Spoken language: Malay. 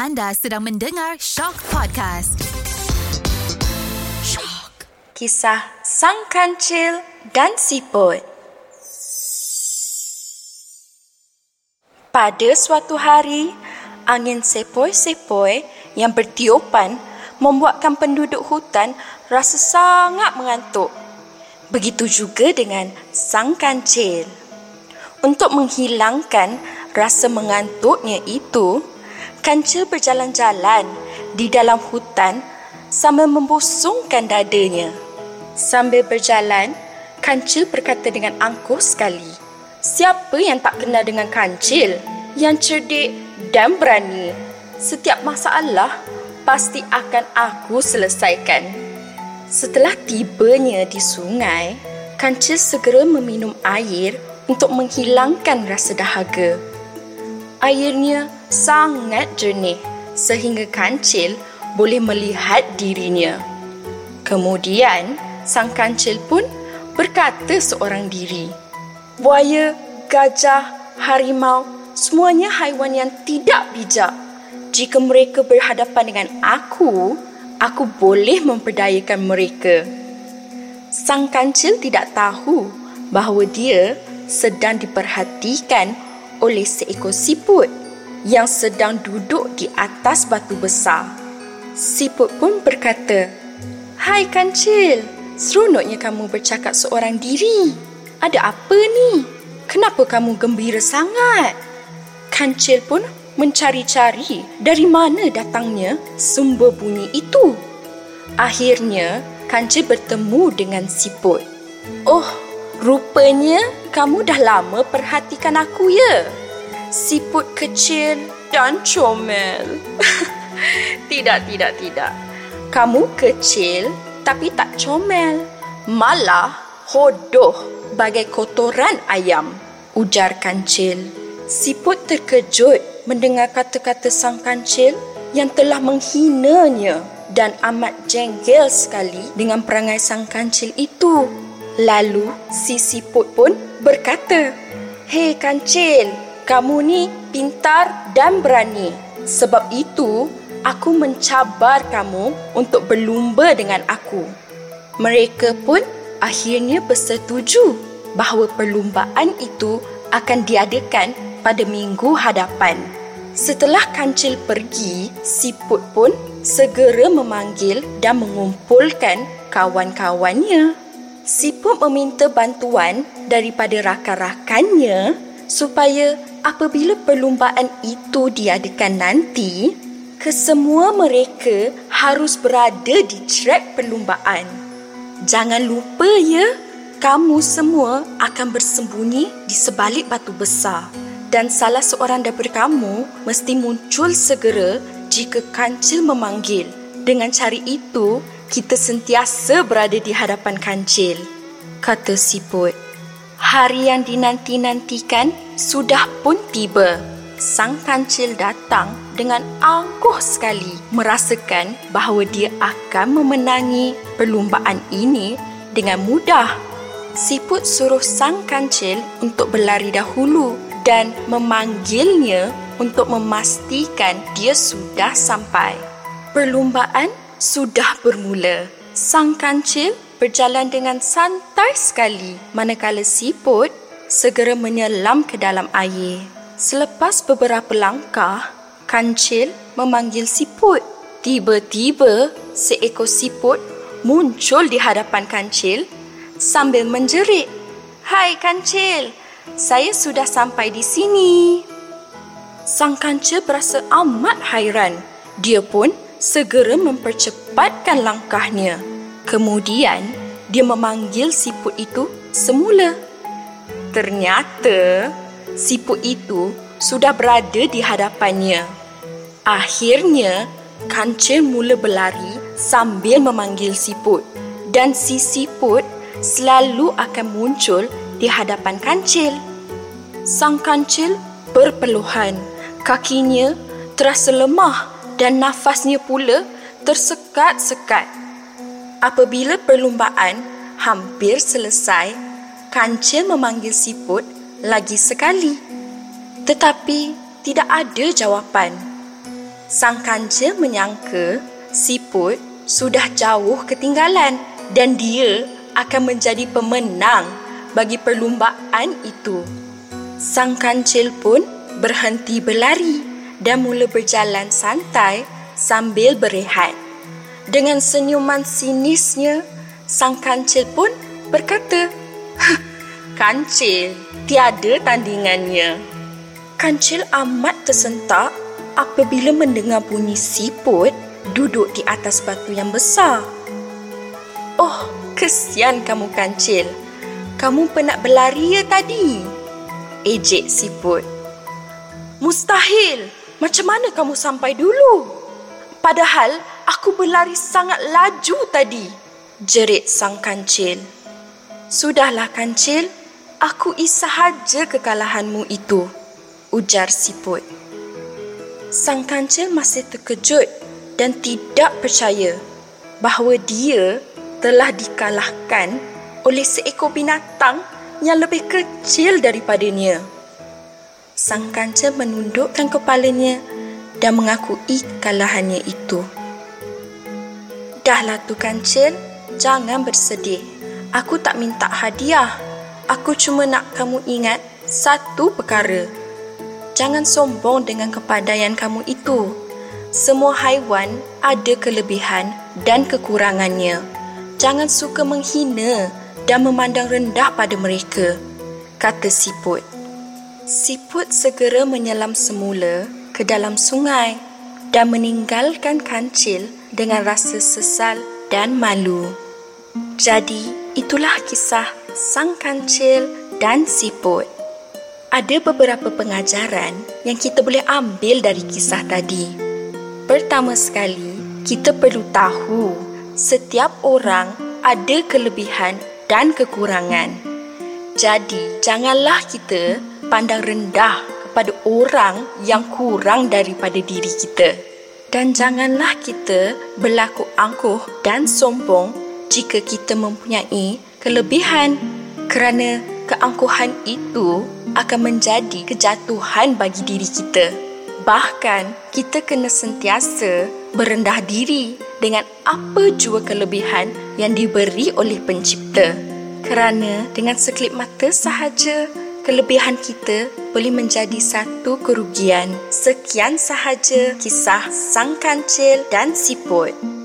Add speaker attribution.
Speaker 1: Anda sedang mendengar Shock Podcast.
Speaker 2: Shock. Kisah Sang Kancil dan Siput. Pada suatu hari, angin sepoi-sepoi yang bertiupan membuatkan penduduk hutan rasa sangat mengantuk. Begitu juga dengan Sang Kancil. Untuk menghilangkan rasa mengantuknya itu, Kancil berjalan-jalan di dalam hutan sambil membusungkan dadanya. Sambil berjalan, Kancil berkata dengan angkuh sekali, Siapa yang tak kenal dengan Kancil? Yang cerdik dan berani. Setiap masalah pasti akan aku selesaikan. Setelah tibanya di sungai, Kancil segera meminum air untuk menghilangkan rasa dahaga. Airnya sangat jernih sehingga kancil boleh melihat dirinya. Kemudian, sang kancil pun berkata seorang diri, Buaya, gajah, harimau, semuanya haiwan yang tidak bijak. Jika mereka berhadapan dengan aku, aku boleh memperdayakan mereka. Sang kancil tidak tahu bahawa dia sedang diperhatikan oleh seekor siput yang sedang duduk di atas batu besar. Siput pun berkata, Hai kancil, seronoknya kamu bercakap seorang diri. Ada apa ni? Kenapa kamu gembira sangat? Kancil pun mencari-cari dari mana datangnya sumber bunyi itu. Akhirnya, kancil bertemu dengan siput. Oh, rupanya kamu dah lama perhatikan aku ya? Siput kecil dan comel. tidak, tidak, tidak. Kamu kecil tapi tak comel. Malah hodoh bagai kotoran ayam. Ujar kancil. Siput terkejut mendengar kata-kata sang kancil yang telah menghinanya dan amat jengkel sekali dengan perangai sang kancil itu. Lalu si siput pun berkata, Hei kancil, kamu ni pintar dan berani. Sebab itu, aku mencabar kamu untuk berlumba dengan aku. Mereka pun akhirnya bersetuju bahawa perlumbaan itu akan diadakan pada minggu hadapan. Setelah kancil pergi, siput pun segera memanggil dan mengumpulkan kawan-kawannya. Siput meminta bantuan daripada rakan-rakannya supaya apabila perlumbaan itu diadakan nanti, kesemua mereka harus berada di trek perlumbaan. Jangan lupa ya, kamu semua akan bersembunyi di sebalik batu besar dan salah seorang daripada kamu mesti muncul segera jika kancil memanggil. Dengan cara itu, kita sentiasa berada di hadapan kancil, kata siput. Hari yang dinanti-nantikan sudah pun tiba. Sang kancil datang dengan angkuh sekali merasakan bahawa dia akan memenangi perlumbaan ini dengan mudah. Siput suruh sang kancil untuk berlari dahulu dan memanggilnya untuk memastikan dia sudah sampai. Perlumbaan sudah bermula. Sang kancil berjalan dengan santai sekali manakala siput segera menyelam ke dalam air. Selepas beberapa langkah, kancil memanggil siput. Tiba-tiba, seekor siput muncul di hadapan kancil sambil menjerit. Hai kancil, saya sudah sampai di sini. Sang kancil berasa amat hairan. Dia pun segera mempercepatkan langkahnya. Kemudian, dia memanggil siput itu semula. Ternyata, siput itu sudah berada di hadapannya. Akhirnya, kancil mula berlari sambil memanggil siput. Dan si siput selalu akan muncul di hadapan kancil. Sang kancil berpeluhan. Kakinya terasa lemah dan nafasnya pula tersekat-sekat. Apabila perlumbaan hampir selesai, kancil memanggil siput lagi sekali. Tetapi tidak ada jawapan. Sang kancil menyangka siput sudah jauh ketinggalan dan dia akan menjadi pemenang bagi perlumbaan itu. Sang kancil pun berhenti berlari dan mula berjalan santai sambil berehat. Dengan senyuman sinisnya, sang kancil pun berkata, Kancil, tiada tandingannya. Kancil amat tersentak apabila mendengar bunyi siput duduk di atas batu yang besar. Oh, kesian kamu kancil. Kamu penat berlari ya tadi? Ejek siput. Mustahil. Macam mana kamu sampai dulu? Padahal aku berlari sangat laju tadi. Jerit sang kancil. Sudahlah kancil, aku isahaja kekalahanmu itu. Ujar siput. Sang kancil masih terkejut dan tidak percaya bahawa dia telah dikalahkan oleh seekor binatang yang lebih kecil daripadanya. Sang kancil menundukkan kepalanya dan mengakui kekalahannya itu. Dahlah tu kancil, jangan bersedih. Aku tak minta hadiah. Aku cuma nak kamu ingat satu perkara. Jangan sombong dengan kepadaian kamu itu. Semua haiwan ada kelebihan dan kekurangannya. Jangan suka menghina dan memandang rendah pada mereka, kata siput. Siput segera menyelam semula ke dalam sungai dan meninggalkan kancil dengan rasa sesal dan malu. Jadi, itulah kisah sang kancil dan siput. Ada beberapa pengajaran yang kita boleh ambil dari kisah tadi. Pertama sekali, kita perlu tahu setiap orang ada kelebihan dan kekurangan. Jadi, janganlah kita pandang rendah kepada orang yang kurang daripada diri kita. Dan janganlah kita berlaku angkuh dan sombong jika kita mempunyai kelebihan kerana keangkuhan itu akan menjadi kejatuhan bagi diri kita. Bahkan, kita kena sentiasa berendah diri dengan apa jua kelebihan yang diberi oleh pencipta. Kerana dengan sekelip mata sahaja, kelebihan kita boleh menjadi satu kerugian. Sekian sahaja kisah sang kancil dan siput.